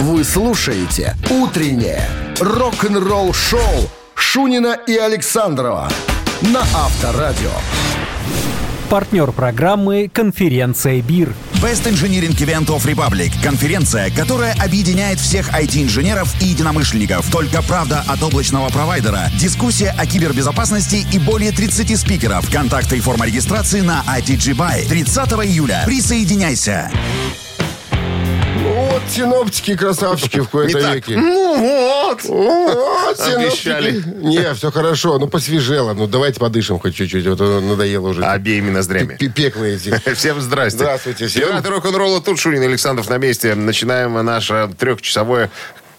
Вы слушаете «Утреннее рок-н-ролл-шоу» Шунина и Александрова на Авторадио. Партнер программы «Конференция БИР». Best Engineering Event of Republic – конференция, которая объединяет всех IT-инженеров и единомышленников. Только правда от облачного провайдера, дискуссия о кибербезопасности и более 30 спикеров. Контакты и форма регистрации на ITG Buy. 30 июля. Присоединяйся. Вот синоптики красавчики в кои-то так. веке. Ну вот. Ну, Вот, Обещали. синоптики. Не, все хорошо. Ну, посвежело. Ну, давайте подышим хоть чуть-чуть. Вот э, надоело уже. Обеими ноздрями. Пе- Пеклы эти. Всем здрасте. Здравствуйте всем. Пираты рок-н-ролла тут Шунин Александров на месте. Начинаем наше трехчасовое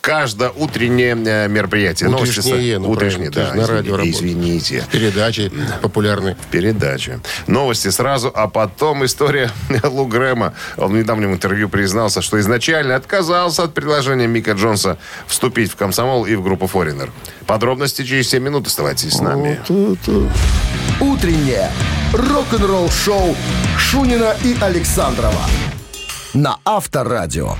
каждое утреннее э, мероприятие. Новости Утреннее, ну, Утреннее, да. на радио. Извините. Передачи популярные. Передача. Новости сразу, а потом история Лу Грэма. Он в недавнем интервью признался, что изначально отказался от предложения Мика Джонса вступить в комсомол и в группу Foreigner. Подробности через 7 минут. Оставайтесь с нами. «Утреннее рок-н-ролл-шоу» Шунина и Александрова на Авторадио.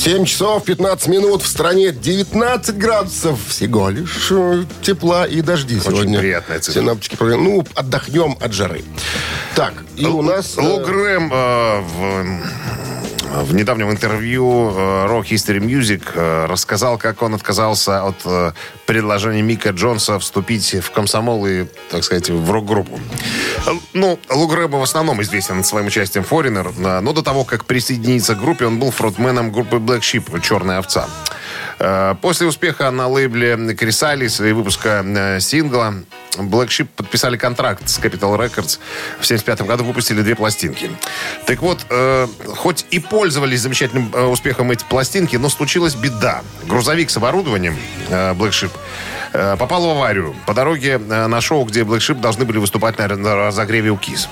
7 часов 15 минут в стране 19 градусов всего лишь э, тепла и дожди сегодня. приятная цифра. Прогнозируют. Ну, отдохнем от жары. Так, и у нас... э, Лу Грэм э, в, в недавнем интервью э, Rock History Music э, рассказал, как он отказался от э, предложения Мика Джонса вступить в комсомол и, так сказать, в рок-группу. Ну, Лу Грэм в основном известен своим участием в Foreigner, но до того, как присоединиться к группе, он был фронтменом группы Black Sheep «Черная овца». Э, После успеха на лейбле Крисалис и выпуска э, сингла Black Sheep подписали контракт с Capital Records. В 1975 году выпустили две пластинки. Так вот, э, хоть и пользовались замечательным успехом эти пластинки, но случилась беда. Грузовик с оборудованием Black Sheep попал в аварию по дороге э, на шоу, где Black Sheep должны были выступать на, разогреве у КИС.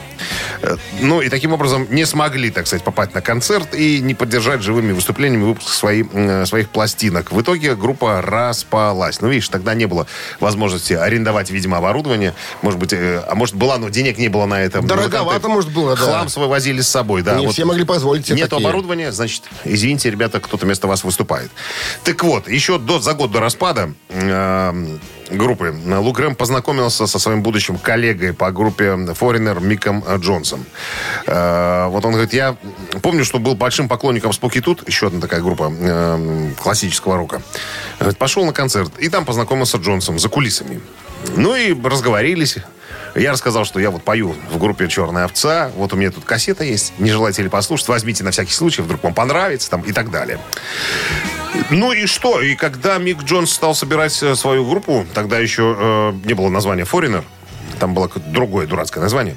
Э, Ну и таким образом не смогли, так сказать, попасть на концерт и не поддержать живыми выступлениями выпуск свои, э, своих пластинок. В итоге группа распалась. Ну, видишь, тогда не было возможности арендовать, видимо, оборудование. Может быть, э, а может была, но денег не было на это. Дороговато, Музыканты может, было, да. Хлам свой возили с собой, да. Не вот все могли позволить себе Нет оборудования, значит, извините, ребята, кто-то вместо вас выступает. Так вот, еще до, за год до распада э, группы Лу Грэм познакомился со своим будущим коллегой по группе Foreigner Миком Джонсом. Э, вот он говорит, я помню, что был большим поклонником Спуки Тут, еще одна такая группа э, классического рока. Пошел на концерт и там познакомился с Джонсом за кулисами. Ну и разговорились. Я рассказал, что я вот пою в группе «Черная овца». Вот у меня тут кассета есть. Не желаете ли послушать? Возьмите на всякий случай, вдруг вам понравится там и так далее. Ну и что? И когда Мик Джонс стал собирать э, свою группу, тогда еще э, не было названия Foreigner, там было другое дурацкое название.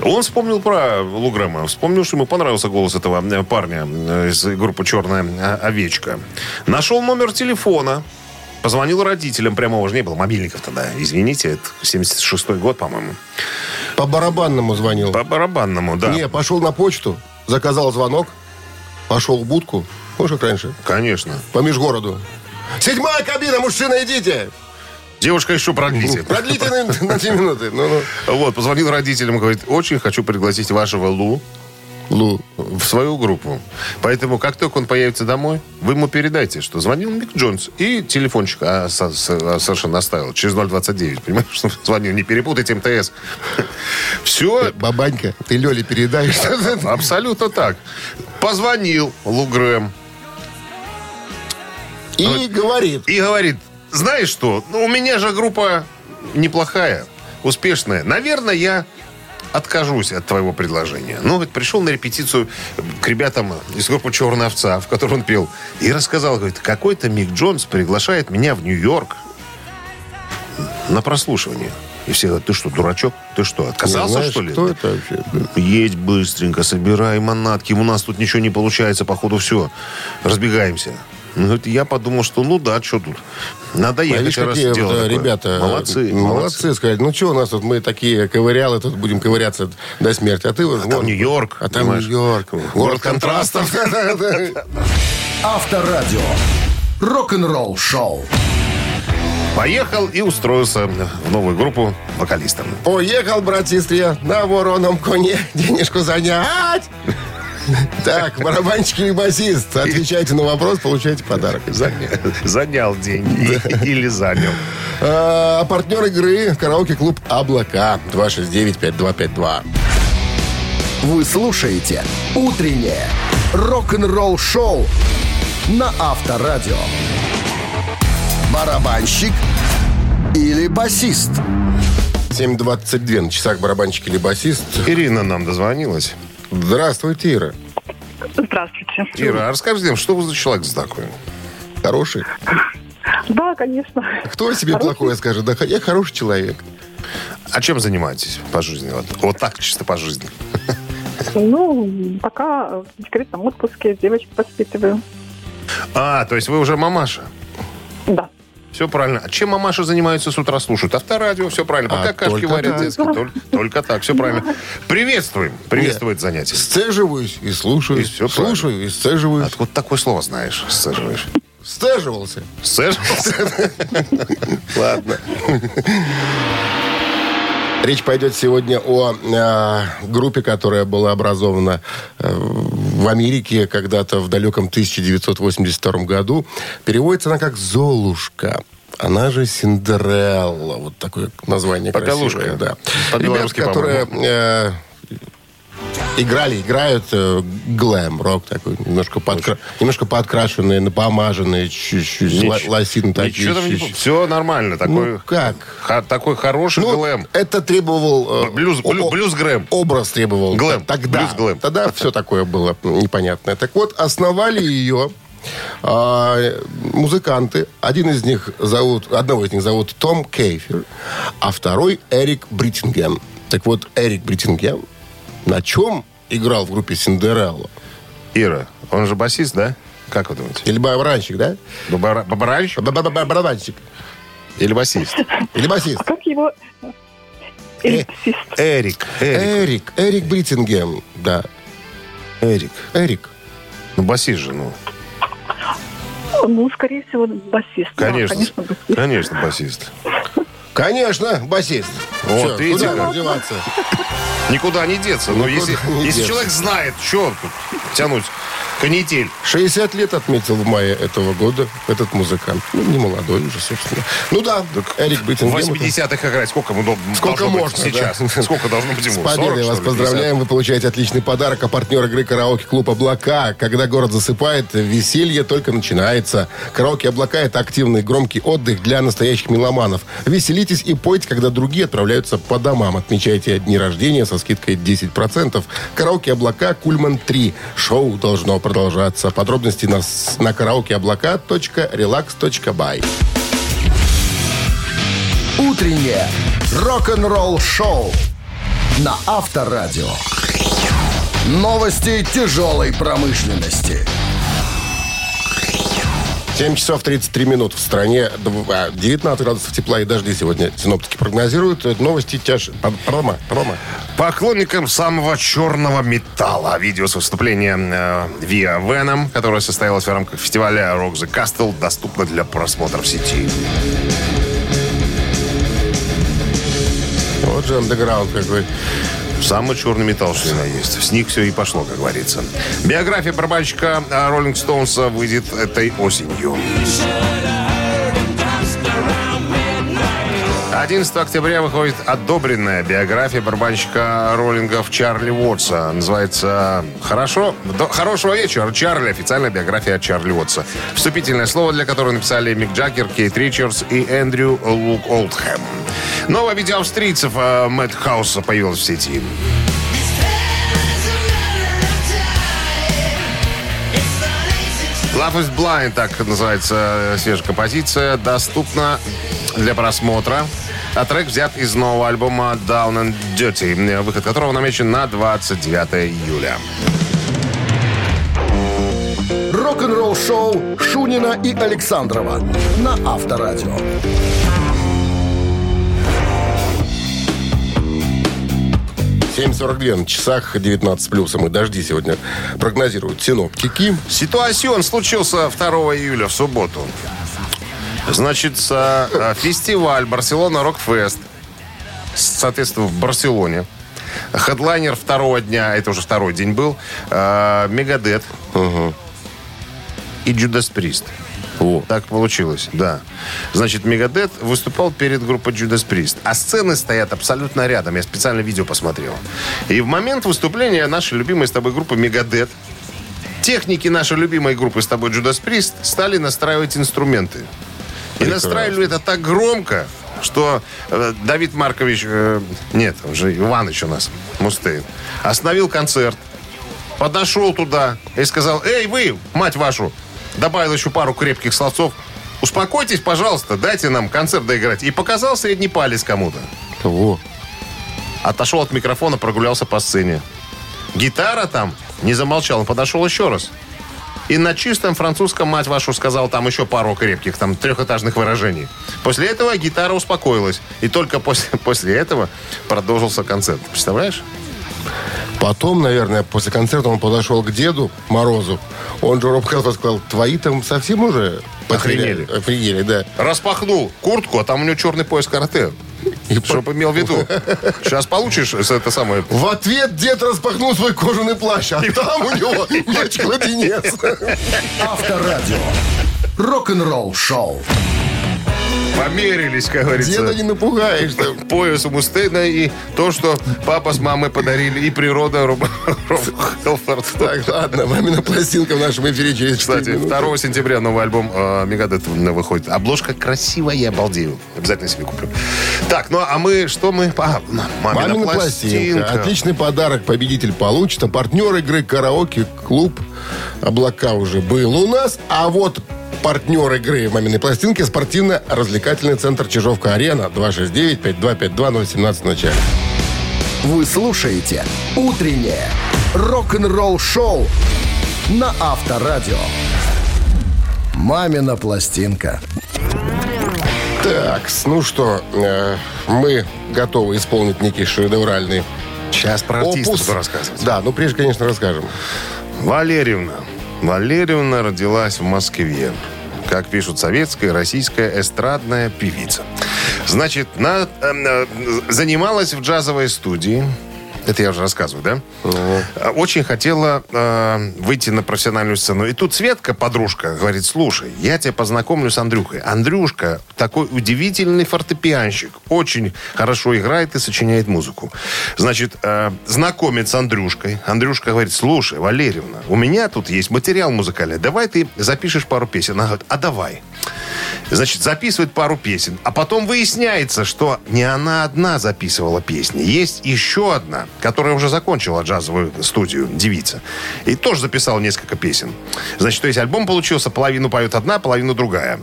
Он вспомнил про Лу Грэма. Вспомнил, что ему понравился голос этого э, парня э, из группы «Черная овечка». Нашел номер телефона. Позвонил родителям прямо, уже не было мобильников тогда. Извините, это 76-й год, по-моему. По барабанному звонил. По барабанному, да. Не, пошел на почту, заказал звонок, пошел в будку. Помнишь, как раньше? Конечно. По межгороду. Седьмая кабина, мужчина, идите! Девушка, еще продлите. Продлите на, на 10 минуты. Ну, ну. Вот, позвонил родителям, говорит, очень хочу пригласить вашего Лу Лу. в свою группу. Поэтому, как только он появится домой, вы ему передайте, что звонил Мик Джонс. И телефончик а, со- со- а, совершенно оставил. Через 029. Понимаешь, что звонил. Не перепутайте МТС. Все Бабанька, ты Лёле передай. что- абсолютно так. Позвонил Лу Грэм И говорит. и говорит, знаешь что, ну, у меня же группа неплохая, успешная. Наверное, я откажусь от твоего предложения. Ну, вот пришел на репетицию к ребятам из группы «Черная овца», в которой он пел, и рассказал, говорит, какой-то Мик Джонс приглашает меня в Нью-Йорк на прослушивание. И все говорят, ты что, дурачок? Ты что, отказался, знаешь, что ли? кто это вообще? Едь быстренько, собирай манатки. У нас тут ничего не получается, походу все. Разбегаемся. Ну, говорит, я подумал, что ну да, что тут. Надо А ехать видишь, раз какие вот, э, такое. ребята. Молодцы, э, Молодцы, сказать. Ну, что у нас тут, мы такие ковырялы, тут будем ковыряться до смерти. А ты вот... А там Нью-Йорк, А там? Нью-Йорк. Город контрастов. Авторадио. Рок-н-ролл шоу. Поехал и устроился в новую группу вокалистом. Поехал, братистре, на вороном коне денежку занять. Так, барабанщик или басист? Отвечайте на вопрос, получаете подарок. Занял деньги или занял. А партнер игры караоке-клуб «Облака» 269-5252. Вы слушаете «Утреннее рок-н-ролл-шоу» на Авторадио. Барабанщик или басист? 7.22 на часах барабанщик или басист. Ирина нам дозвонилась. Здравствуйте, Ира. Здравствуйте. Ира, а расскажите нам, что вы за человек за такой? Хороший? Да, конечно. Кто о себе плохое скажет? Да, я хороший человек. А чем занимаетесь по жизни? Вот, вот так чисто по жизни. Ну, пока в декретном отпуске девочек воспитываю. А, то есть вы уже мамаша? Да. Все правильно. А чем мамаши занимаются с утра? Слушают авторадио, все правильно. Пока А, кашки варят так. детские. Только, только так, все правильно. Приветствуем. Приветствует занятие. Сцеживаюсь и слушаю. И всё слушаю и сцеживаюсь. Откуда такое слово знаешь? Сцеживаешь. Сцеживался. Сцеживался? Ладно. Речь пойдет сегодня о э, группе, которая была образована э, в Америке когда-то в далеком 1982 году. Переводится она как «Золушка». Она же Синдерелла. Вот такое название Попелушка. красивое. Да. Ребята, которые э, играли, играют э, глэм-рок такой, немножко, подкра- немножко подкрашенные, напомаженные, чуть-чуть, Ничего- лосины такие. Ничего там не... Все нормально. Такой, Ну, как? ха- такой хороший Ну, глэм. это требовал... э, Блюз- блю- о- блюз-грэм. Образ требовал. Глэм. Тогда. Блюз-глэм. Тогда все такое было непонятное. Так вот, основали ее а, музыканты. Один из них зовут... Одного из них зовут Том Кейфер, а второй Эрик Бриттингем. Так вот, Эрик Бриттингем на чем играл в группе Синдерелла? Ира, он же басист, да? Как вы думаете? Или барабанщик, да? Бабаранщик Ба-ба-ба- Барабанщик. или басист? Или басист. А как его... Элитсист. Эрик. Эрик. Эрик. Эрик Бриттингем. Да. Эрик. Эрик. Ну, басист же, ну. Ну, скорее всего, басист. Да, Конечно. конечно, басист. Конечно, басист. Конечно, басист. Вот, Всё, видите куда как? деваться? Никуда не деться. Но Никуда если, не если деться. человек знает, что тут тянуть канитель. 60 лет отметил в мае этого года этот музыкант. Ну, не молодой уже, собственно. Ну да, Эрик В Бриттингем. 80-х играть сколько ему Сколько можно, сейчас? да. Сколько должно быть С ему? победой 40, вас ли, поздравляем. Вы получаете отличный подарок. А партнер игры караоке клуб «Облака». Когда город засыпает, веселье только начинается. Караоке «Облака» — это активный громкий отдых для настоящих меломанов. Веселитесь и пойте, когда другие отправляются по домам. Отмечайте дни рождения со скидкой 10%. Караоке «Облака» Кульман 3. Шоу должно продолжаться. Подробности на, на karaokeoblaka.relax.by. Утреннее рок-н-ролл-шоу на Авторадио. Новости тяжелой промышленности. 7 часов 33 минут в стране. Дв- а, 19 градусов тепла и дожди сегодня синоптики прогнозируют. Новости тяж... Рома, Рома. Поклонникам самого черного металла. Видео с выступления э, Via Venom, которое состоялось в рамках фестиваля Rock the Castle, доступно для просмотра в сети. Вот же андеграунд какой. Самый черный металл, что ни есть. С них все и пошло, как говорится. Биография барабанщика э, Роллинг Стоунса выйдет этой осенью. 11 октября выходит одобренная биография барабанщика роллингов Чарли Уотса. Называется «Хорошо, до- «Хорошего вечера, Чарли». Официальная биография Чарли Уотса. Вступительное слово, для которого написали Мик Джаггер, Кейт Ричардс и Эндрю Лук Олдхэм. Новое видео австрийцев э, Мэтт Хауса появилось в сети. Love is Blind, так называется э, свежая композиция, доступна для просмотра. А трек взят из нового альбома Down and Dirty, выход которого намечен на 29 июля. Рок-н-ролл-шоу Шунина и Александрова на Авторадио. Семь 7.42 на часах 19 плюсом. И дожди сегодня прогнозируют синоптики. Ситуацион случился 2 июля в субботу. Значит, э, э, фестиваль Барселона Рокфест, соответственно, в Барселоне, Хедлайнер второго дня, это уже второй день был, э, Мегадет и Джудас Прист. О. Так получилось, да. Значит, Мегадет выступал перед группой Judas Priest. А сцены стоят абсолютно рядом. Я специально видео посмотрел. И в момент выступления нашей любимой с тобой группы Мегадет техники нашей любимой группы с тобой Judas Priest стали настраивать инструменты. И настраивали это так громко, что э, Давид Маркович, э, нет, он же Иваныч у нас, Мустейн, остановил концерт, подошел туда и сказал, эй, вы, мать вашу, добавил еще пару крепких словцов, успокойтесь, пожалуйста, дайте нам концерт доиграть. И показал средний палец кому-то. Во. Отошел от микрофона, прогулялся по сцене. Гитара там не замолчал, он подошел еще раз. И на чистом французском, мать вашу, сказал там еще пару крепких, там, трехэтажных выражений. После этого гитара успокоилась. И только после, после этого продолжился концерт. Представляешь? Потом, наверное, после концерта он подошел к деду Морозу. Он же Роб Хелфорд сказал, твои там совсем уже потеряли». Охренели. Охренели, да. Распахнул куртку, а там у него черный пояс карате. И Чтоб имел в виду. Сейчас получишь это самое В ответ дед распахнул свой кожаный плащ, а там у него меч-кладенец. Авторадио. Рок-н-ролл шоу. Померились, как говорится. Деда не напугаешь. там. пояс у Мустейна и то, что папа с мамой подарили, и природа Роб, Роб Хелфорд. Так, ладно, мамина пластинка в нашем эфире через 4 Кстати, минуты. 2 сентября новый альбом э, Мегадет выходит. Обложка красивая, я обалдею. Обязательно себе куплю. Так, ну а мы, что мы? А, мамина, Мамина пластинка. Отличный подарок победитель получит. А партнер игры караоке клуб «Облака» уже был у нас. А вот партнер игры «Маминой пластинки» спортивно-развлекательный центр «Чижовка-арена» 269-5252-017 в начале. Вы слушаете «Утреннее рок-н-ролл-шоу» на Авторадио. «Мамина пластинка». Так, ну что, э, мы готовы исполнить некий шедевральный Сейчас про артистов опус. рассказывать. Да, ну прежде, конечно, расскажем. Валерьевна. Валерьевна родилась в Москве. Как пишут, советская, российская эстрадная певица. Значит, на, э, э, занималась в джазовой студии. Это я уже рассказываю, да? Э, Очень хотела э, выйти на профессиональную сцену. И тут Светка, подружка, говорит, слушай, я тебя познакомлю с Андрюхой. Андрюшка такой удивительный фортепианщик. Очень хорошо играет и сочиняет музыку. Значит, э, знакомит с Андрюшкой. Андрюшка говорит, слушай, Валерьевна, у меня тут есть материал музыкальный. Давай ты запишешь пару песен. Она говорит, а давай. Значит, записывает пару песен. А потом выясняется, что не она одна записывала песни. Есть еще одна, которая уже закончила джазовую студию, девица. И тоже записала несколько песен. Значит, то есть альбом получился, половину поет одна, половину другая.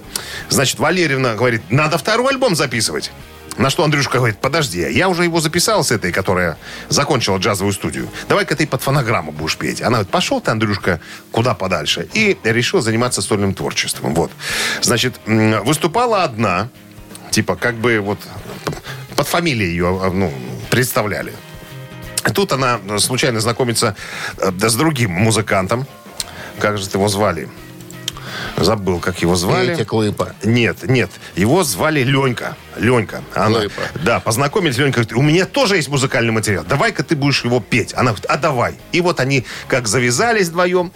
Значит, Валерьевна говорит, надо второй альбом записывать. На что Андрюшка говорит, подожди, я уже его записал с этой, которая закончила джазовую студию. Давай-ка ты под фонограмму будешь петь. Она говорит, пошел ты, Андрюшка, куда подальше. И решил заниматься сольным творчеством. Вот. Значит, выступала одна, типа, как бы вот под фамилией ее а, ну, представляли. Тут она э, случайно знакомится э, да, с другим музыкантом. Как же его звали? Забыл, как его звали. Петя Клыпа. Нет, нет. Его звали Ленька. Ленька. Она, Клыпа. да, познакомились. Ленька говорит, у меня тоже есть музыкальный материал. Давай-ка ты будешь его петь. Она говорит, а давай. И вот они как завязались вдвоем,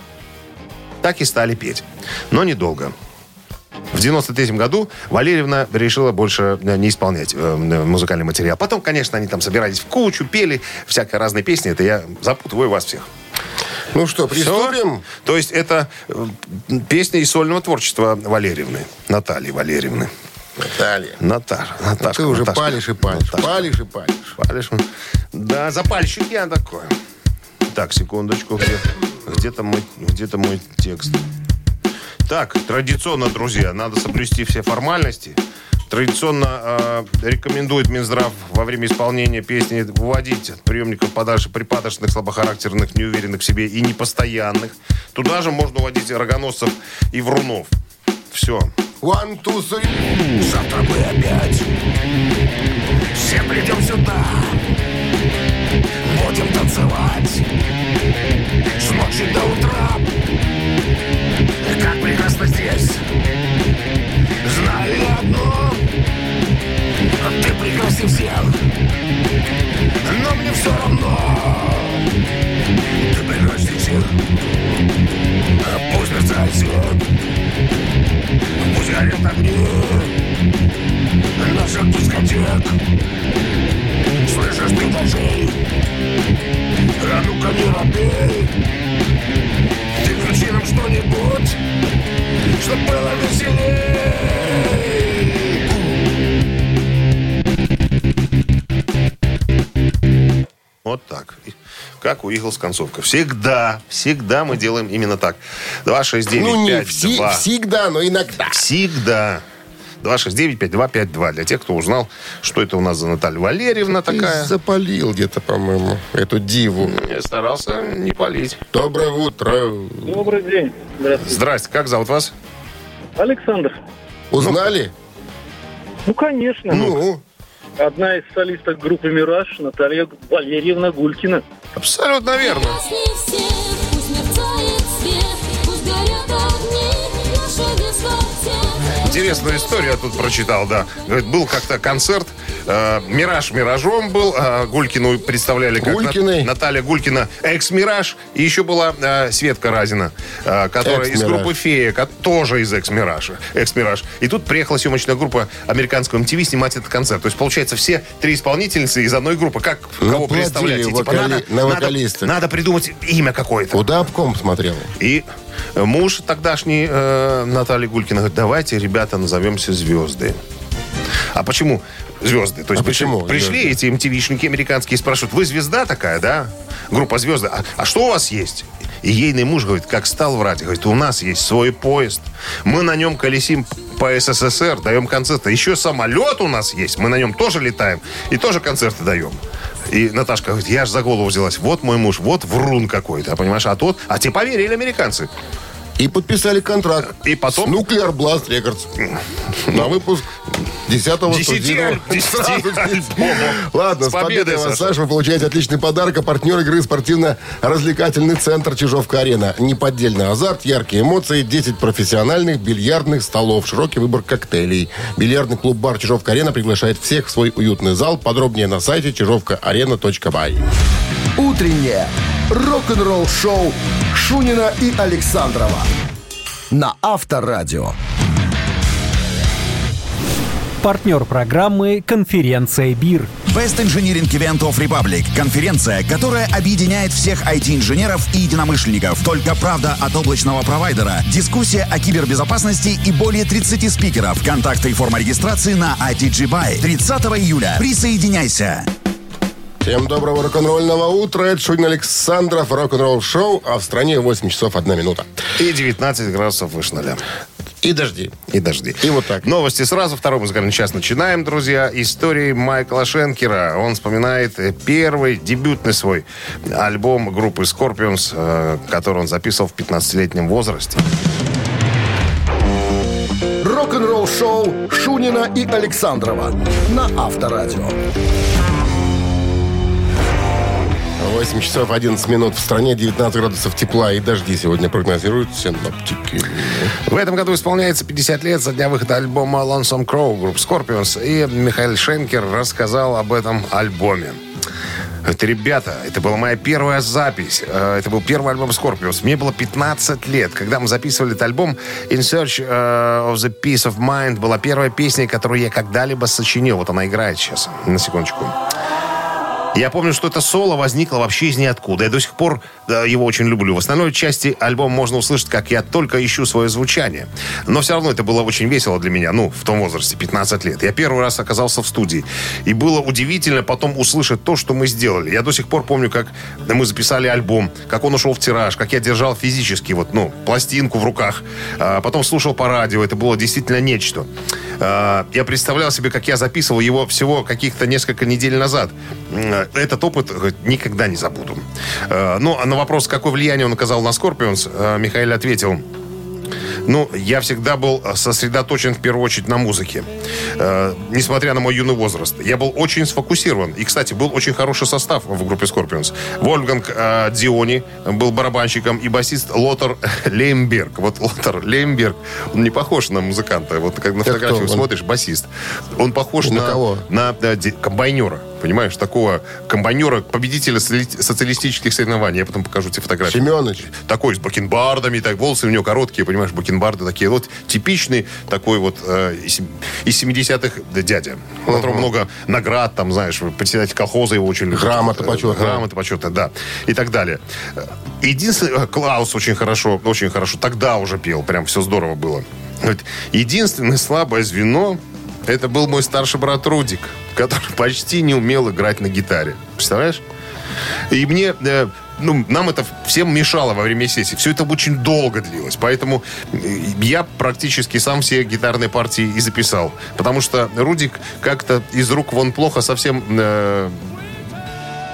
так и стали петь. Но недолго. В 93 году Валерьевна решила больше э, не исполнять э, музыкальный материал. Потом, конечно, они там собирались в кучу, пели всякие разные песни. Это я запутываю вас всех. Ну что, приступим? Всё? То есть это э, песня из сольного творчества Валерьевны. Натальи Валерьевны. Наталья. Натар, Наташка, Ты уже Наташка. палишь и палишь. Наташка. Палишь и палишь. Палишь. Да, запальщик я такой. Так, секундочку. Где, где-то мой, где-то мой текст. Так, традиционно, друзья, надо соблюсти все формальности. Традиционно э, рекомендует Минздрав во время исполнения песни выводить от приемников подальше припадочных, слабохарактерных, неуверенных в себе и непостоянных. Туда же можно уводить рогоносцев и врунов. Все. One, two, three. Завтра мы опять Все придем сюда Будем танцевать С ночи до утра прекрасно здесь. Знаю одно, а ты прекрасен всем, но мне все равно. Ты прекрасен всем, а пусть сердца идет, пусть горит огнем. Наша дискотека. У Иглс концовка. Всегда, всегда мы делаем именно так. 269 Ну, не вси- всегда, но иногда. Всегда. 269-5252. Для тех, кто узнал, что это у нас за Наталья Валерьевна такая. Ты запалил где-то, по-моему, эту диву. Я старался не палить. Доброе утро. Добрый день. Здравствуйте. Здрасте, как зовут вас? Александр. Узнали? Ну, конечно. Ну, Одна из солисток группы «Мираж» Наталья Валерьевна Гулькина. Абсолютно верно. Интересную историю я тут прочитал, да. Говорит, был как-то концерт, э, «Мираж» «Миражом» был, э, Гулькину представляли как Гулькиной? Нат- Наталья Гулькина, «Экс-Мираж», и еще была э, Светка Разина, э, которая из «Экс-Мираж». группы «Фея», ко- тоже из «Экс-Миража». «Экс-Мираж». И тут приехала съемочная группа американского MTV снимать этот концерт. То есть, получается, все три исполнительницы из одной группы. Как кого Наплодили представляете? вокали- на вокалиста. надо придумать имя какое-то. куда обком смотрел? И муж тогдашний э, Натальи Гулькина говорит, давайте, ребята, назовемся звезды. А почему звезды? То есть А почему пришли эти MTV-шники американские и спрашивают, вы звезда такая, да? Группа звезды. А, а что у вас есть? И ейный муж говорит, как стал врать, говорит, у нас есть свой поезд. Мы на нем колесим по СССР, даем концерты. Еще самолет у нас есть, мы на нем тоже летаем и тоже концерты даем. И Наташка говорит, я же за голову взялась. Вот мой муж, вот врун какой-то, понимаешь? А тот, а те поверили американцы. И подписали контракт. И потом- С Nuclear Blast Records. На выпуск 10-го Десяти студийного. Ладно, С победой вас, Саша. Саша. Вы получаете отличный подарок. А партнер игры спортивно-развлекательный центр Чижовка-Арена. Неподдельный азарт, яркие эмоции, 10 профессиональных бильярдных столов, широкий выбор коктейлей. Бильярдный клуб-бар Чижовка-Арена приглашает всех в свой уютный зал. Подробнее на сайте чижовкаарена.бай. Утреннее рок-н-ролл-шоу Шунина и Александрова на Авторадио. Партнер программы «Конференция БИР». Best Engineering Event of Republic. Конференция, которая объединяет всех IT-инженеров и единомышленников. Только правда от облачного провайдера. Дискуссия о кибербезопасности и более 30 спикеров. Контакты и форма регистрации на ITG Buy. 30 июля. Присоединяйся. Всем доброго рок-н-ролльного утра. Это Шунин Александров, рок-н-ролл шоу. А в стране 8 часов 1 минута. И 19 градусов выше ноля. И дожди. И дожди. И вот так. Новости сразу. Второй музыкальный час начинаем, друзья. Истории Майкла Шенкера. Он вспоминает э, первый дебютный свой альбом группы Scorpions, э, который он записывал в 15-летнем возрасте. Рок-н-ролл-шоу Шунина и Александрова на Авторадио. 8 часов 11 минут в стране, 19 градусов тепла и дожди сегодня прогнозируют синоптики. В этом году исполняется 50 лет со дня выхода альбома Lonesome Crow группы Scorpions. И Михаил Шенкер рассказал об этом альбоме. Это, ребята, это была моя первая запись. Э, Это был первый альбом Scorpions. Мне было 15 лет. Когда мы записывали этот альбом, In Search э, of the Peace of Mind была первая песня, которую я когда-либо сочинил. Вот она играет сейчас. На секундочку. Я помню, что это соло возникло вообще из ниоткуда. Я до сих пор да, его очень люблю. В основной части альбома можно услышать, как я только ищу свое звучание. Но все равно это было очень весело для меня, ну, в том возрасте, 15 лет. Я первый раз оказался в студии. И было удивительно потом услышать то, что мы сделали. Я до сих пор помню, как мы записали альбом, как он ушел в тираж, как я держал физически, вот, ну, пластинку в руках. А потом слушал по радио. Это было действительно нечто. А, Я представлял себе, как я записывал его всего каких-то несколько недель назад. Этот опыт э, никогда не забуду. Э, Ну, а на вопрос, какое влияние он оказал на Scorpions, э, Михаил ответил, ну, я всегда был э, сосредоточен в первую очередь на музыке. Э, несмотря на мой юный возраст. Я был очень сфокусирован. И, кстати, был очень хороший состав в группе Scorpions. Вольфганг э, Диони был барабанщиком и басист Лотер Леймберг. Вот Лотер Леймберг, он не похож на музыканта. Вот как на фотографию смотришь, басист. Он похож На на... кого? На э, комбайнера. Понимаешь, такого комбайнера, победителя социалистических соревнований. Я потом покажу тебе фотографии. Семенович. Такой с бакенбардами, так, волосы у него короткие, понимаешь, бакенбарды такие. Вот типичный такой вот э, из сем- из 70-х дядя. У которого много наград, там, знаешь, председатель колхоза его очень любит. Грамота почетная. Грамота почетная, да. И так далее. Единственное, э, Клаус очень хорошо, очень хорошо тогда уже пел, прям все здорово было. Единственное слабое звено, это был мой старший брат Рудик, который почти не умел играть на гитаре. Представляешь? И мне, э, ну, нам это всем мешало во время сессии. Все это очень долго длилось. Поэтому э, я практически сам все гитарные партии и записал. Потому что Рудик как-то из рук вон плохо совсем э,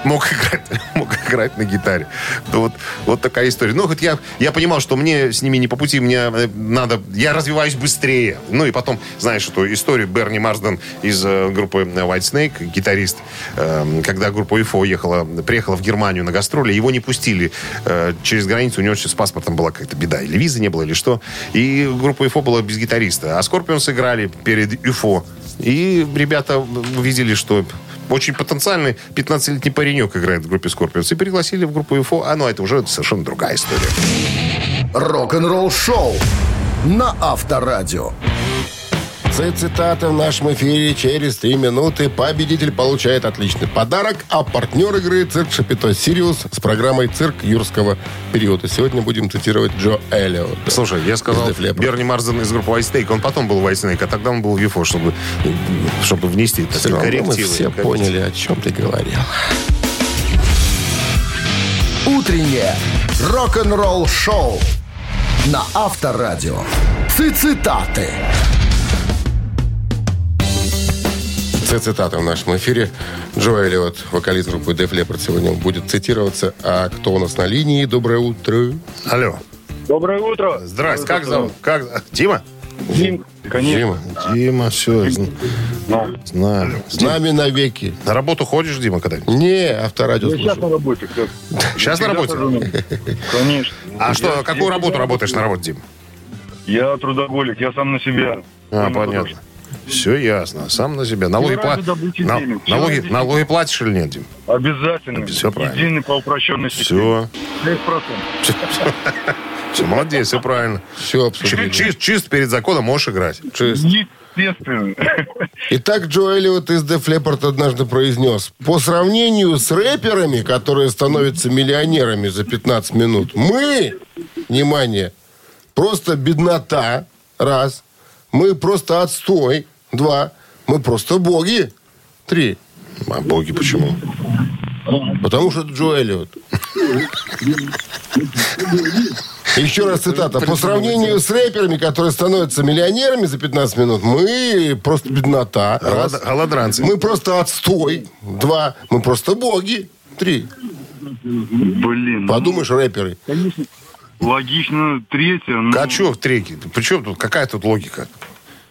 мог играть, мог играть на гитаре. Вот, вот такая история. Ну, хоть я, я понимал, что мне с ними не по пути, мне э, надо... Я развиваюсь быстрее. Ну, и потом, знаешь, эту историю Берни Марсден из э, группы White Snake, гитарист, э, когда группа UFO ехала, приехала в Германию на гастроли, его не пустили э, через границу, у него с паспортом была какая-то беда, или визы не было, или что. И группа UFO была без гитариста. А Scorpions сыграли перед UFO. И ребята увидели, что очень потенциальный 15-летний паренек играет в группе Scorpions. И пригласили в группу UFO. А ну, это уже совершенно другая история. Рок-н-ролл шоу на Авторадио. Цитата в нашем эфире через три минуты. Победитель получает отличный подарок, а партнер игры «Цирк Шапито Сириус» с программой «Цирк юрского периода». Сегодня будем цитировать Джо Эллиот. Слушай, я сказал. Берни Марсден из группы Whitesnake. Он потом был Whitesnake, а тогда он был в UFO, чтобы, чтобы внести так сказать, равно мы коррективы. все Коррективы. поняли, о чем ты говорил. Утреннее рок-н-ролл шоу на Авторадио. Цитаты. Цитата в нашем эфире. Джо Эллиот, вокалист группы Def Leppard, сегодня будет цитироваться. А кто у нас на линии? Доброе утро. Алло. Доброе утро. Здрасте, как зовут? Как? Дима? Дим, конечно. Дима, Дима, все, знаю. с нами навеки. На работу ходишь, Дима, когда-нибудь? Не, авторадио Я сейчас слушаю. на работе. Как? Сейчас на работе? Конечно. А что, какую работу работаешь на работе, Дим? Я трудоголик, я сам на себя. А, понятно. Все ясно. Сам на себя. Налоги, пла- на- налоги, налоги платишь или нет, Дим? Обязательно. Всё правильно. Единый по упрощенной. Все. 6%. Все, молодец, все правильно. Все обсудили. Чист, чист перед законом можешь играть. Чист. Естественно. Итак, Джо Эллиот из Def Leppard однажды произнес, по сравнению с рэперами, которые становятся миллионерами за 15 минут, мы, внимание, просто беднота, раз, мы просто отстой, два, мы просто боги, три. А боги почему? Потому что это Джо Эллиот. Еще раз цитата. По сравнению с рэперами, которые становятся миллионерами за 15 минут, мы просто беднота. Раз. Голод- Голодранцы. Мы просто отстой. Два. Мы просто боги. Три. Блин. ну, Подумаешь, рэперы. Логично. Третье. ну, А что в треке? Причем тут? Какая тут логика?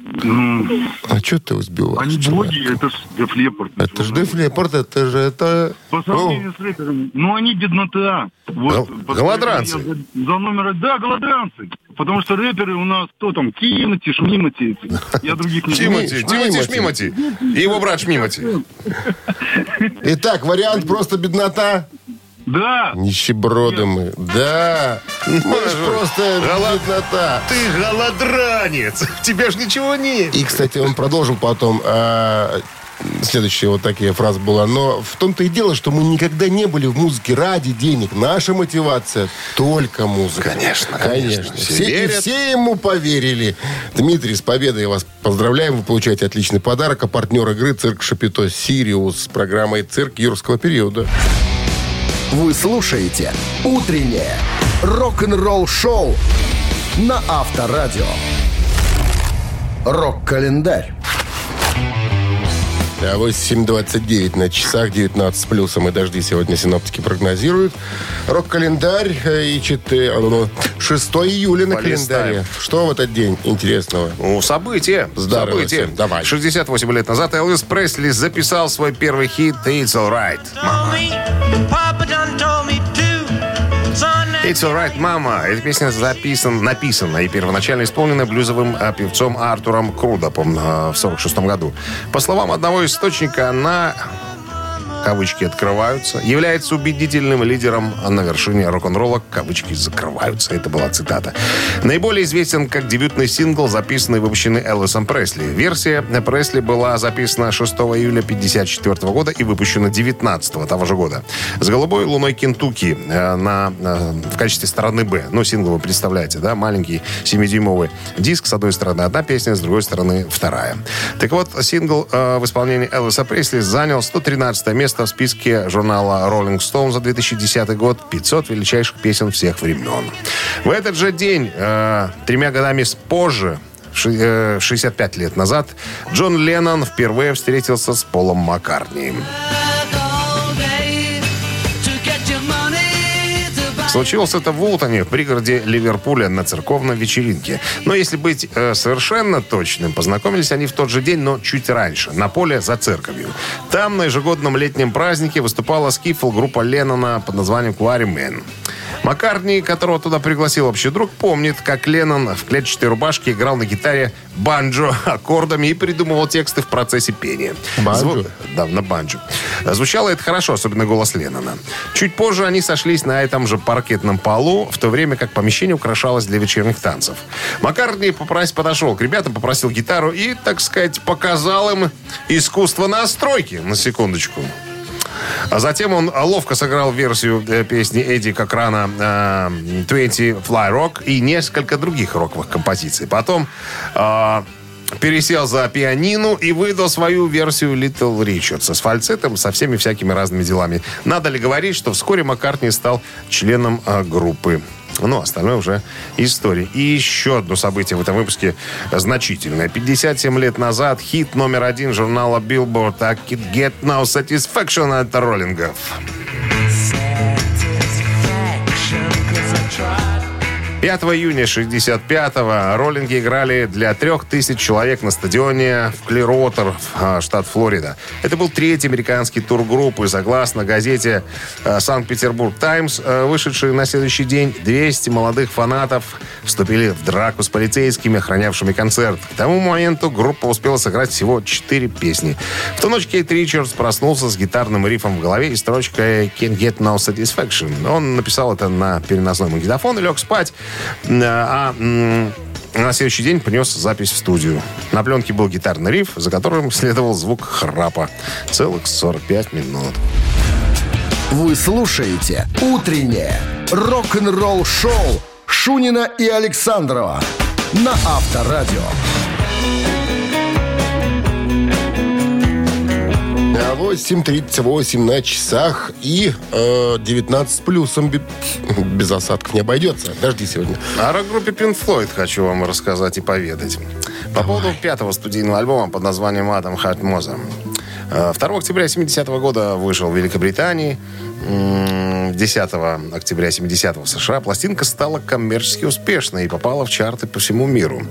ну, А что ты сбиваешь? Они боги, это ж Def Leppard. Это же Def Leppard, это же это... По сравнению с рэперами. Ну, они беднота. Вот, голодранцы. За, за номер... Да, голодранцы. Потому что рэперы у нас кто там? Кимати, Шмимати. Я других не знаю. Тимати Шмимати. И его брат Шмимати. Итак, вариант просто беднота. Да. Нищеброды мы. Да. Мы ж просто Голод- беднота. Ты голодранец. Тебе ж ничего нет. И, кстати, он продолжил потом. а, Следующая вот такие фраза была. Но в том-то и дело, что мы никогда не были в музыке ради денег. Наша мотивация только музыка. Конечно, конечно. Все Все, и верят. все ему поверили. Дмитрий, с победой вас поздравляем. Вы получаете отличный подарок. А партнер игры «Цирк Шапито Сириус» с программой «Цирк юрского периода». Вы слушаете «Утреннее рок-н-ролл-шоу» на Авторадио. Рок-календарь. А 8.29 на часах, 19 с плюсом и дожди сегодня синоптики прогнозируют. Рок-календарь и 4, 6 июля на Полистаем. календаре. Что в этот день интересного? Ну, событие. Здорово событие. всем. Давай. 68 лет назад Элвис Пресли записал свой первый хит «It's Alright, Mama». «It's Alright, Mama». Эта песня записан, написана и первоначально исполнена блюзовым а, певцом Артуром Крудопом а, в 46 году. По словам одного источника, она кавычки открываются, является убедительным лидером на вершине рок-н-ролла, кавычки закрываются. Это была цитата. Наиболее известен как дебютный сингл, записанный и выпущенный Элвисом Пресли. Версия Пресли была записана 6 июля 1954 года и выпущена 19 того же года. С «Голубой луной Кентукки» э, на, э, в качестве стороны «Б». Ну, сингл вы представляете, да? Маленький 7-дюймовый диск. С одной стороны одна песня, с другой стороны вторая. Так вот, сингл э, в исполнении Элвиса Пресли занял 113 место в списке журнала Rolling Stone за 2010 год 500 величайших песен всех времен. В этот же день, э, тремя годами позже, ши- э, 65 лет назад, Джон Леннон впервые встретился с Полом Маккартни. Случилось это в Ултоне, в пригороде Ливерпуля, на церковной вечеринке. Но если быть э, совершенно точным, познакомились они в тот же день, но чуть раньше, на поле за церковью. Там на ежегодном летнем празднике выступала скифл группа Леннона под названием Quarrymen. Маккартни, которого туда пригласил общий друг, помнит, как Леннон в клетчатой рубашке играл на гитаре банджо аккордами и придумывал тексты в процессе пения. Банджо? Зву- Да, на банджо. Звучало это хорошо, особенно голос Леннона. Чуть позже они сошлись на этом же паркетном полу, в то время как помещение украшалось для вечерних танцев. Маккартни попрос- подошел к ребятам, попросил гитару и, так сказать, показал им искусство настройки, на секундочку. А затем он ловко сыграл версию э, песни Эдди Кокрана э, 20 Fly Rock и несколько других роковых композиций. Потом э, пересел за пианину и выдал свою версию Little Richards с фальцетом, со всеми всякими разными делами. Надо ли говорить, что вскоре Маккартни стал членом группы. Ну, остальное уже история. И еще одно событие в этом выпуске значительное. 57 лет назад хит номер один журнала Billboard «I Could Get No Satisfaction» от роллингов. 5 июня 65-го роллинги играли для трех тысяч человек на стадионе в Клируотер, а, штат Флорида. Это был третий американский тур группы. Согласно газете э, «Санкт-Петербург Таймс», э, вышедшей на следующий день, 200 молодых фанатов вступили в драку с полицейскими, охранявшими концерт. К тому моменту группа успела сыграть всего 4 песни. В ту ночь Кейт Ричардс проснулся с гитарным рифом в голове и строчкой «Can't get no satisfaction». Он написал это на переносной магнитофон и лег спать. А м, на следующий день принес запись в студию. На пленке был гитарный риф, за которым следовал звук храпа. Целых 45 минут. Вы слушаете «Утреннее рок-н-ролл-шоу» Шунина и Александрова на Авторадио. 8.38 на часах и э, 19 с плюсом бе- без осадков не обойдется. Дожди сегодня. О рок-группе Pink Floyd хочу вам рассказать и поведать. По поводу пятого студийного альбома под названием «Адам Харт Моза». Э, 2 октября 70 года вышел в Великобритании. М, 10 октября 70 в США пластинка стала коммерчески успешной и попала в чарты по всему миру.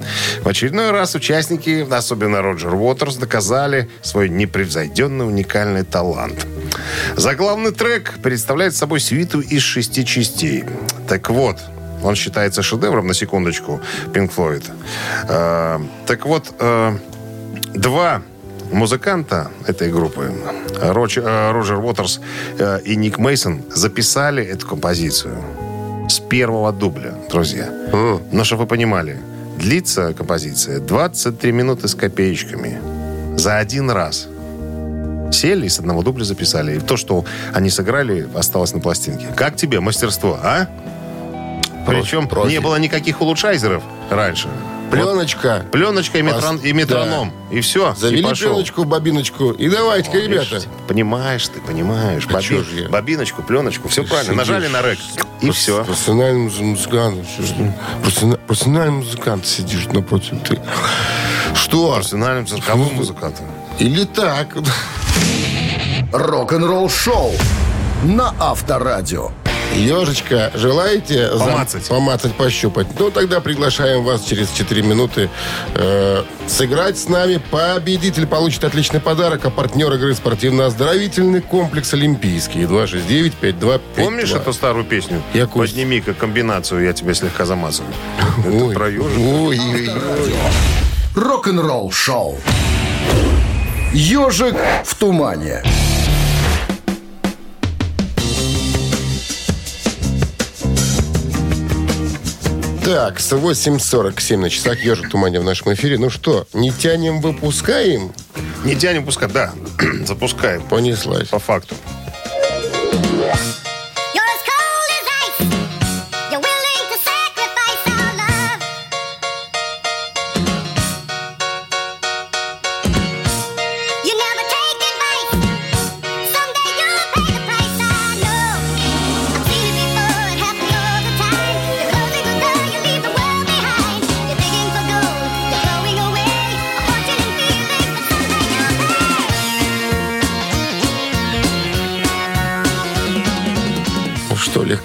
В очередной раз участники, особенно Роджер Уотерс, доказали свой непревзойденный уникальный талант. Заглавный трек представляет собой свиту из шести частей. Так вот, он считается шедевром, на секундочку, Pink Floyd. Э, так вот, э, два музыканта этой группы, Роч- э, Роджер Уотерс э, и Ник Мейсон, записали эту композицию с первого дубля, друзья. Но, чтобы вы понимали, длится композиция 23 минуты с копеечками. За один раз. Сели и с одного дубля записали. И то, что они сыграли, осталось на пластинке. Как тебе мастерство, а? Причем профи. не было никаких улучшайзеров раньше. Пленочка. Пленочка и, метрон- и метроном. И все. Завели и пошел. пленочку, бобиночку. И давайте-ка, ребята. Видишь, Понимаешь ты, понимаешь. А Боби- чё ж я? Бобиночку, пленочку, все правильно. Сидишь. Нажали на рек, и все. Профессиональный муз- музыкант. Ты? Профессиональный музыкант сидишь напротив ты. Что? Профессиональным цирковым музыкантом. Или так? Рок-н-ролл-шоу на Авторадио. Ежечка, желаете зам- Помацать. помацать, пощупать? Ну, тогда приглашаем вас через 4 минуты э, сыграть с нами. Победитель получит отличный подарок, а партнер игры спортивно-оздоровительный комплекс «Олимпийский». 269-5252. Помнишь эту старую песню? Я. Подними-ка комбинацию, я тебя слегка замазываю. Ой, Это про ежика. ой, ой, ой. Рок-н-ролл-шоу. Ежик в тумане. Так, с 8.47 на часах ежик тумане в нашем эфире. Ну что, не тянем, выпускаем? Не тянем пускай, да. Запускаем. Понеслась. По факту.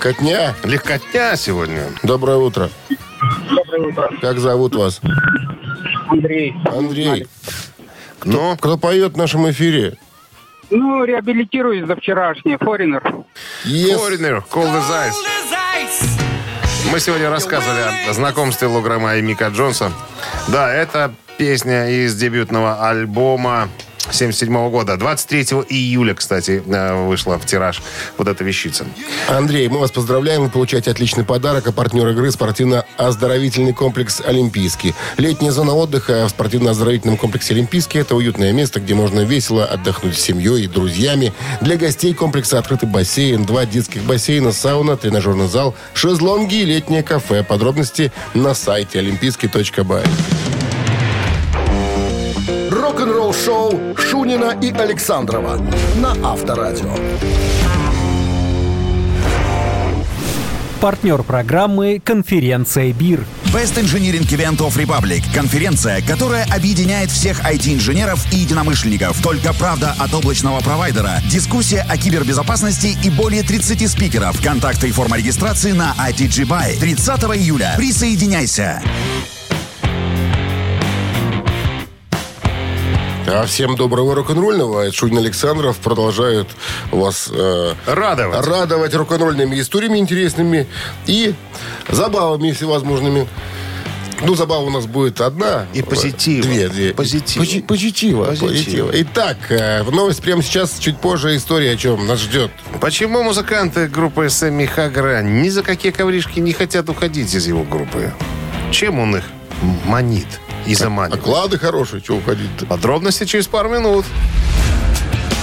Легкотня? Легкотня сегодня. Доброе утро. Доброе утро. Как зовут вас? Андрей. Андрей. Ну, Кто поет в нашем эфире? Ну, реабилитируюсь за вчерашнее. Форинер. Yes. Foreigner, Cold as Ice. Мы сегодня рассказывали о знакомстве Лу Грэма и Мика Джонса. Да, это песня из дебютного альбома 77 года. 23 июля, кстати, э, вышла в тираж вот эта вещица. Андрей, мы вас поздравляем. Вы получаете отличный подарок. А партнер игры спортивно-оздоровительный комплекс «Олимпийский». Летняя зона отдыха в спортивно-оздоровительном комплексе «Олимпийский» – это уютное место, где можно весело отдохнуть с семьей и друзьями. Для гостей комплекса открытый бассейн, два детских бассейна, сауна, тренажерный зал, шезлонги и летнее кафе. Подробности на сайте олимпийский.бай. Рок-н-ролл шоу Шунина и Александрова на Авторадио. Партнер программы «Конференция БИР». Best Engineering Event of Republic. Конференция, которая объединяет всех IT-инженеров и единомышленников. Только правда от облачного провайдера. Дискуссия о кибербезопасности и более 30 спикеров. Контакты и форма регистрации на ITG Buy. 30 июля. Присоединяйся. А всем доброго рок-н-ролльного. Это Шунин Александров продолжают вас э, Радовать. радовать рок-н-ролльными историями интересными и забавами всевозможными. Ну, забава у нас будет одна. И позитива. Две, две. Позитива. Пози- позитива. Позитива. позитива. Итак, э, в новость прямо сейчас, чуть позже история о чем нас ждет. Почему музыканты группы Сэмми Хаггара ни за какие ковришки не хотят уходить из его группы? Чем он их манит и заманит? Оклады хорошие, что уходить-то? Подробности через пару минут.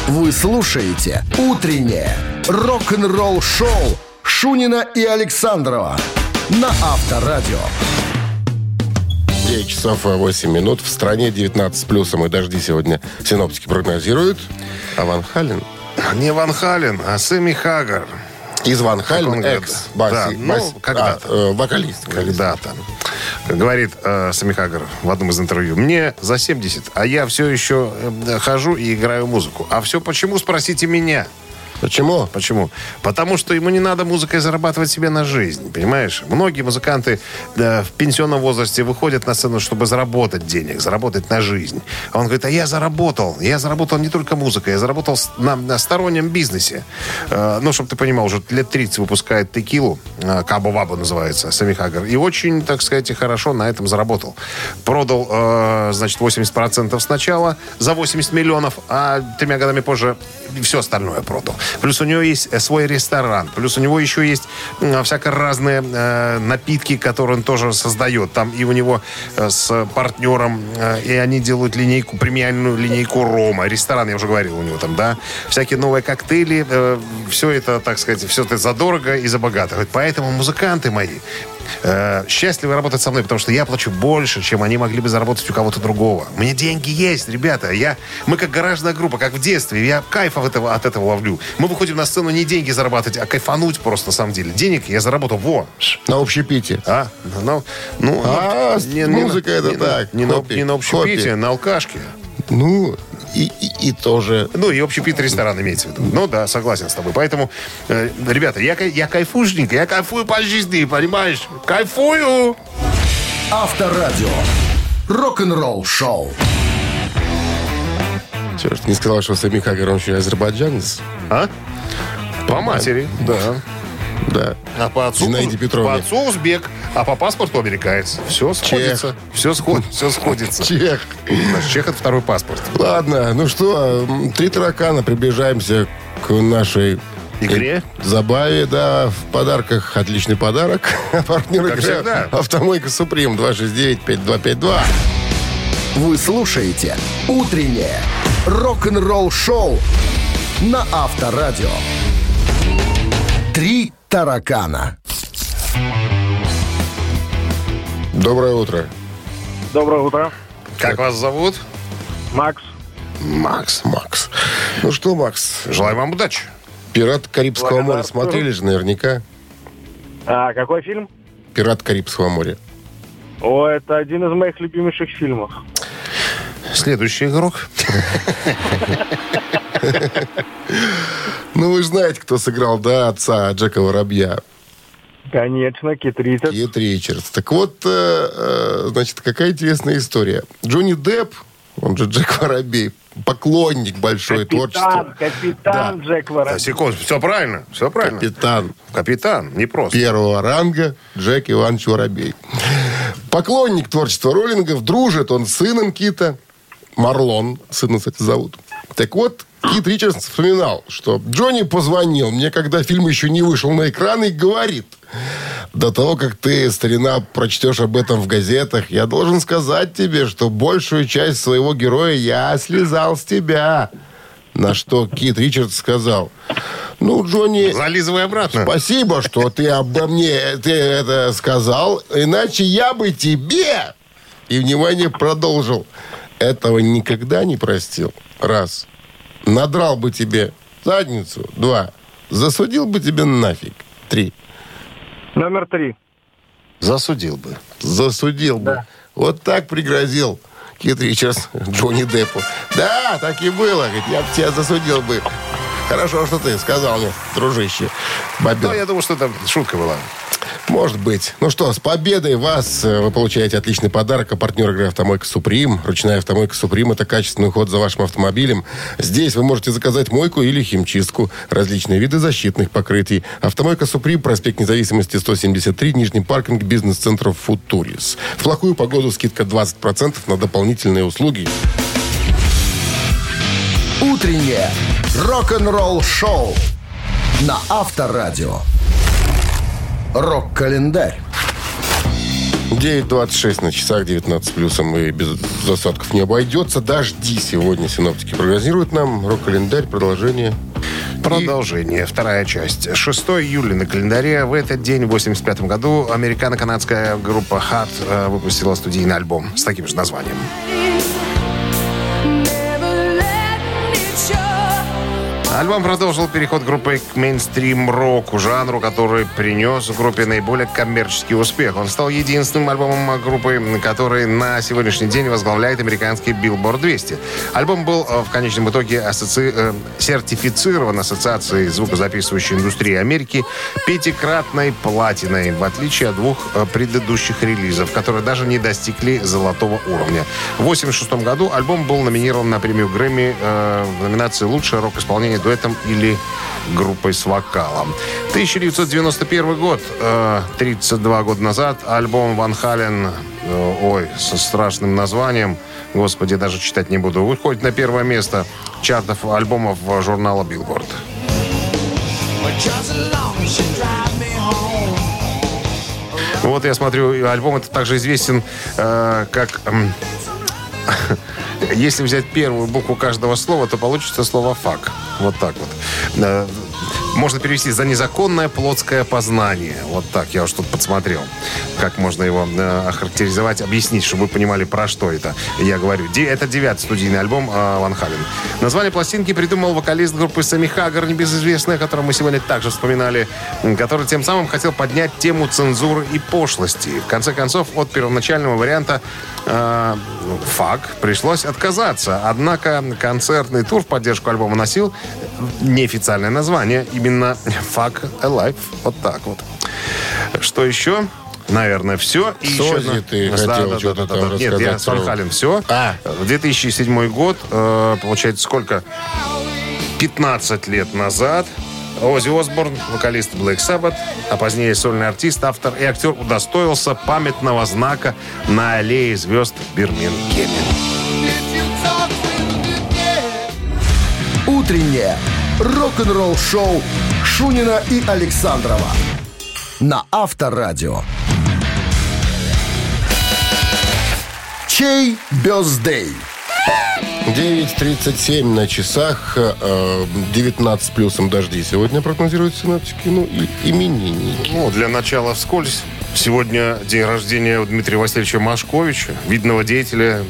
Вы слушаете «Утреннее рок-н-ролл-шоу» Шунина и Александрова на Авторадио. 9 часов 8 минут. В стране 19 с плюсом и дожди сегодня синоптики прогнозируют. А Ван Хален Не Ван Хален, а Сэмми Хаггар. из Ван Хален, экс, Да, баси, ну, бас- когда-то. а, э, вокалист. Когда-то. Говорит э, Сэмми Хаггар в одном из интервью. Мне за 70, а я все еще э, хожу и играю музыку. А все почему, спросите меня. Почему? Почему? Потому что ему не надо музыкой зарабатывать себе на жизнь, понимаешь? Многие музыканты да, в пенсионном возрасте выходят на сцену, чтобы заработать денег, заработать на жизнь. А он говорит, а я заработал. Я заработал не только музыкой, я заработал на, на стороннем бизнесе. Э, ну, чтобы ты понимал, уже лет 30 выпускает текилу, э, Кабо Вабо называется, Сами Хаггар. И очень, так сказать, хорошо на этом заработал. Продал, э, значит, 80% сначала за 80 миллионов, а тремя годами позже все остальное продал. Плюс у него есть э, свой ресторан. Плюс у него еще есть м, всяко разные э, напитки, которые он тоже создает. Там и у него э, с партнером, э, и они делают линейку, премиальную линейку рома. Ресторан, я уже говорил, у него там, да. Всякие новые коктейли. все это, так сказать, все это задорого и за богато. Поэтому музыканты мои э, счастливы работать со мной, потому что я плачу больше, чем они могли бы заработать у кого-то другого. Меня деньги есть, ребята. Я, мы как гаражная группа, как в детстве. Я кайф от этого, от этого ловлю. Мы выходим на сцену не деньги зарабатывать, а кайфануть просто на самом деле. Денег я заработал. Во! На общепите. А? Ну, ну, А, с- музыка это не так, Не на, не на общепите, на алкашке. Ну, и, и, и тоже. Ну, и общепит ресторан имеется в виду. Ну, да, согласен с тобой. Поэтому, э, ребята, я, я кайфушник, я кайфую по жизни, понимаешь? Кайфую! Авторадио. Рок-н-ролл шоу. Черт, не сказал, что Сами Хагар, он еще и азербайджанец. А? По матери. Да. Да. А по отцу, Зинаиде по отцу узбек, а по паспорту американец. Все сходится. Все, сход, все сходится. Чех. Наш чех это второй паспорт. Ладно, ну что, три таракана, приближаемся к нашей Игре? Забаве, да, в подарках отличный подарок. Партнер Как игры всегда. «Автомойка Суприм» 269-5252. Вы слушаете «Утреннее рок-н-ролл-шоу» на Авторадио. «Три таракана». Доброе утро. Доброе утро. Как вас зовут? Макс. Макс, Макс. Ну что, Макс, Желаю вам удачи. «Пират Карибского моря» смотрели же наверняка. А какой фильм? «Пират Карибского моря». О, это один из моих любимейших фильмов. Следующий игрок. Ну, вы же знаете, кто сыграл, да, отца Джека Воробья. Конечно, Кит Ричардс. Кит Ричардс. Так вот, э, э, значит, какая интересная история. Джонни Депп, он же Джек Воробей, поклонник большой Капитан, творчества. капитан Джек А, Воробей. секунду, все правильно, все правильно. Капитан Капитан, не просто. первого ранга Джек Иванович Воробей. Поклонник творчества роллингов, дружит он с сыном Кита. Марлон, сына, кстати, зовут. Так вот, Кит Ричардс вспоминал, что Джонни позвонил мне, когда фильм еще не вышел на экран, и говорит, до того, как ты, старина, прочтешь об этом в газетах, я должен сказать тебе, что большую часть своего героя я слезал с тебя. На что Кит Ричардс сказал, ну, Джонни, Зализывай обратно. Спасибо, что ты обо мне ты это сказал, иначе я бы тебе и внимание продолжил. Этого никогда не простил. Раз. Надрал бы тебе задницу. Два. Засудил бы тебе нафиг. Три. Номер три. Засудил бы. Засудил бы. Вот так пригрозил Кит Ричардс Джонни Деппу. Да, так и было. Говорит, я бы тебя засудил бы. Хорошо, что ты сказал мне, дружище. Бобер. Ну, я думаю, что это шутка была. Может быть. Ну что, с победой вас! Э, Вы получаете отличный подарок. А партнер игры «Автомойка Суприм». Ручная «Автомойка Суприм» — это качественный уход за вашим автомобилем. Здесь вы можете заказать мойку или химчистку. Различные виды защитных покрытий. «Автомойка Суприм», проспект Независимости, 173, Нижний паркинг, бизнес-центр «Футурис». В плохую погоду скидка 20% на дополнительные услуги. «Утреннее рок-н-ролл-шоу» на Авторадио. Рок-календарь. 9.26 на часах, 19 плюсом и без засадков не обойдется. Дожди сегодня синоптики прогнозируют нам. Рок-календарь, продолжение. Продолжение, вторая часть. 6 июля на календаре. В этот день, в 85 году, американо-канадская группа Hart э, выпустила студийный альбом с таким же названием. Альбом продолжил переход группы к мейнстрим-року, жанру, который принес группе наиболее коммерческий успех. Он стал единственным альбомом группы, который на сегодняшний день возглавляет американский Billboard 200. Альбом был э, в конечном итоге ассоци... э, сертифицирован Ассоциацией звукозаписывающей индустрии Америки пятикратной платиной, в отличие от двух э, предыдущих релизов, которые даже не достигли золотого уровня. В 1986 году альбом был номинирован на премию Грэмми э, в номинации «Лучшее рок-исполнение дуэтом или группой с вокалом». 1991 год, э, 32 года назад, альбом Ван Хален, э, ой, со страшным названием, господи, даже читать не буду, выходит на первое место чартов альбомов журнала Billboard. Вот я смотрю, альбом это также известен э, как... если взять первую букву каждого слова, то получится слово «фак». Вот так вот. Э, Можно перевести «за незаконное плотское познание». Вот так, я уж тут подсмотрел. Как можно его э, охарактеризовать, объяснить, чтобы вы понимали, про что это. Я говорю, это девятый студийный альбом э, Ван Хален. Название пластинки придумал вокалист группы Сами Хаггар, небезызвестный, о котором мы сегодня также вспоминали, который тем самым хотел поднять тему цензуры и пошлости. В конце концов, от первоначального варианта э, «Фак» пришлось отказаться. Однако концертный тур в поддержку альбома носил неофициальное название. Именно «Fuck Alive». Вот так вот. Что еще? Наверное, все. И Сози еще ты хотел что-то там Нет, я рассказать с Ван про- Хален все. А. 2007 год, э, получается, сколько? 15 лет назад Оззи Осборн, вокалист Black Sabbath, а позднее сольный артист, автор и актер удостоился памятного знака на аллее звезд в Бирмингеме. Утреннее рок-н-ролл-шоу Шунина и Александрова на Авторадио. Чей бездей? 9.37 на часах, э, 19 плюсом дожди. Сегодня прогнозируют синаптики, ну и именинники. Ну, для начала вскользь. Сегодня день рождения Дмитрия Васильевича Машковича, видного деятеля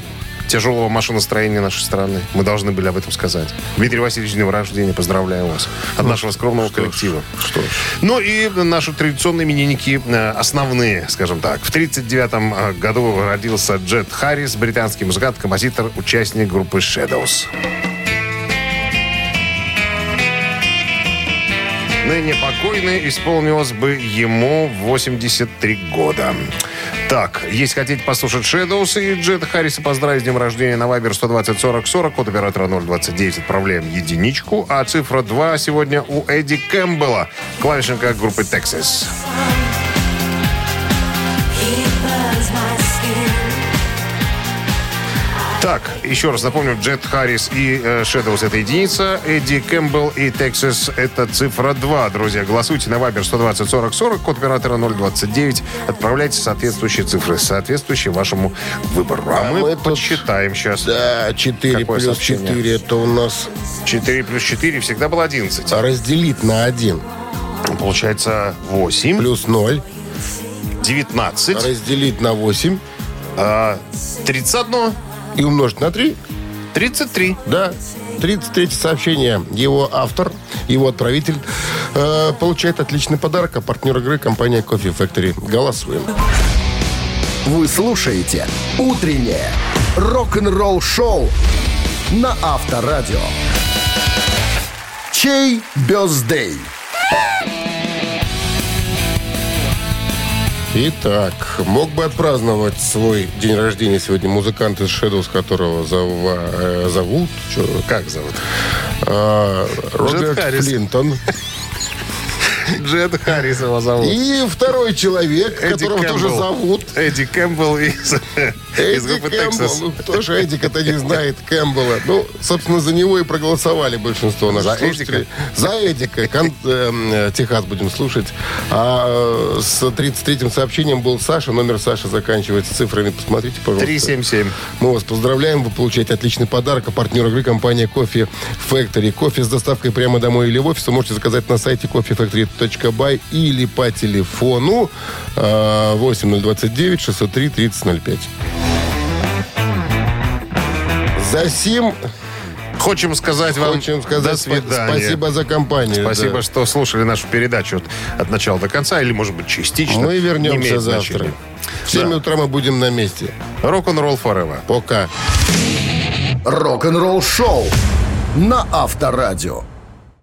тяжелого машиностроения нашей страны. Мы должны были об этом сказать. Дмитрий Васильевич, днем рождения, поздравляю вас. От нашего скромного коллектива. Что ж. Ну и наши традиционные именинники, э, основные, скажем так. В 1939 году родился Джет Харрис, британский музыкант, композитор, участник группы Shadows. Ныне покойный, исполнилось бы ему 83 года. Так, если хотите послушать Shadows и Джет Харриса, поздравить с днем рождения на Viber 120 40 40, код оператора 029, отправляем единичку, а цифра 2 сегодня у Эдди Кэмпбелла, клавишника группы Texas. Так, еще раз напомню, Джет Харрис и э, Shadows это единица, Эдди Кэмпбелл и Texas это цифра 2. Друзья, голосуйте на Viber 120 40 40, код оператора 029. Отправляйте соответствующие цифры, соответствующие вашему выбору. А, А мы, мы подсчитаем сейчас. Да, 4 Какое плюс сообщение? 4 это у нас 4 плюс 4 всегда было 11. разделить на 1 Получается 8, плюс 0 19, разделить на 8 а, 31, и умножить на 3. 33. Да, 33 сообщение. Его автор, его отправитель э, получает отличный подарок. А партнер игры компания Coffee Factory. Голосуем. Вы слушаете «Утреннее рок-н-ролл-шоу» на Авторадио. Чей бездей? Итак, мог бы отпраздновать свой день рождения сегодня музыкант из Shadows, которого зова- э, зовут... чё, как зовут? А, Роберт. Флинтон. Джет Харрис его зовут. И второй человек, Эдди которого тоже зовут Эдди Кэмпбелл из, из группы Кэмпбелл. Texas. Ну, кто же Эдика-то не знает Кэмпбелла? Ну, собственно, за него и проголосовали большинство наших За слушателей. За Эдика. Кон- эм, э, Техас будем слушать. А э, с 33-м сообщением был Саша. Номер Саши заканчивается цифрами. Посмотрите, пожалуйста. 377. Мы вас поздравляем. Вы получаете отличный подарок. А партнер игры компания Кофе Factory. Кофе с доставкой прямо домой или в офис вы можете заказать на сайте coffeefactory.by или по телефону э, 8029 603 3005. За сим Хочем сказать вам хочем сказать до свидания. спасибо за компанию. Спасибо, да. что слушали нашу передачу от, от начала до конца, или, может быть, частично. Мы Не вернемся завтра. значения. В 7 Да. утра мы будем на месте. Рок-н-ролл forever. Пока. Рок-н-ролл-шоу на Авторадио.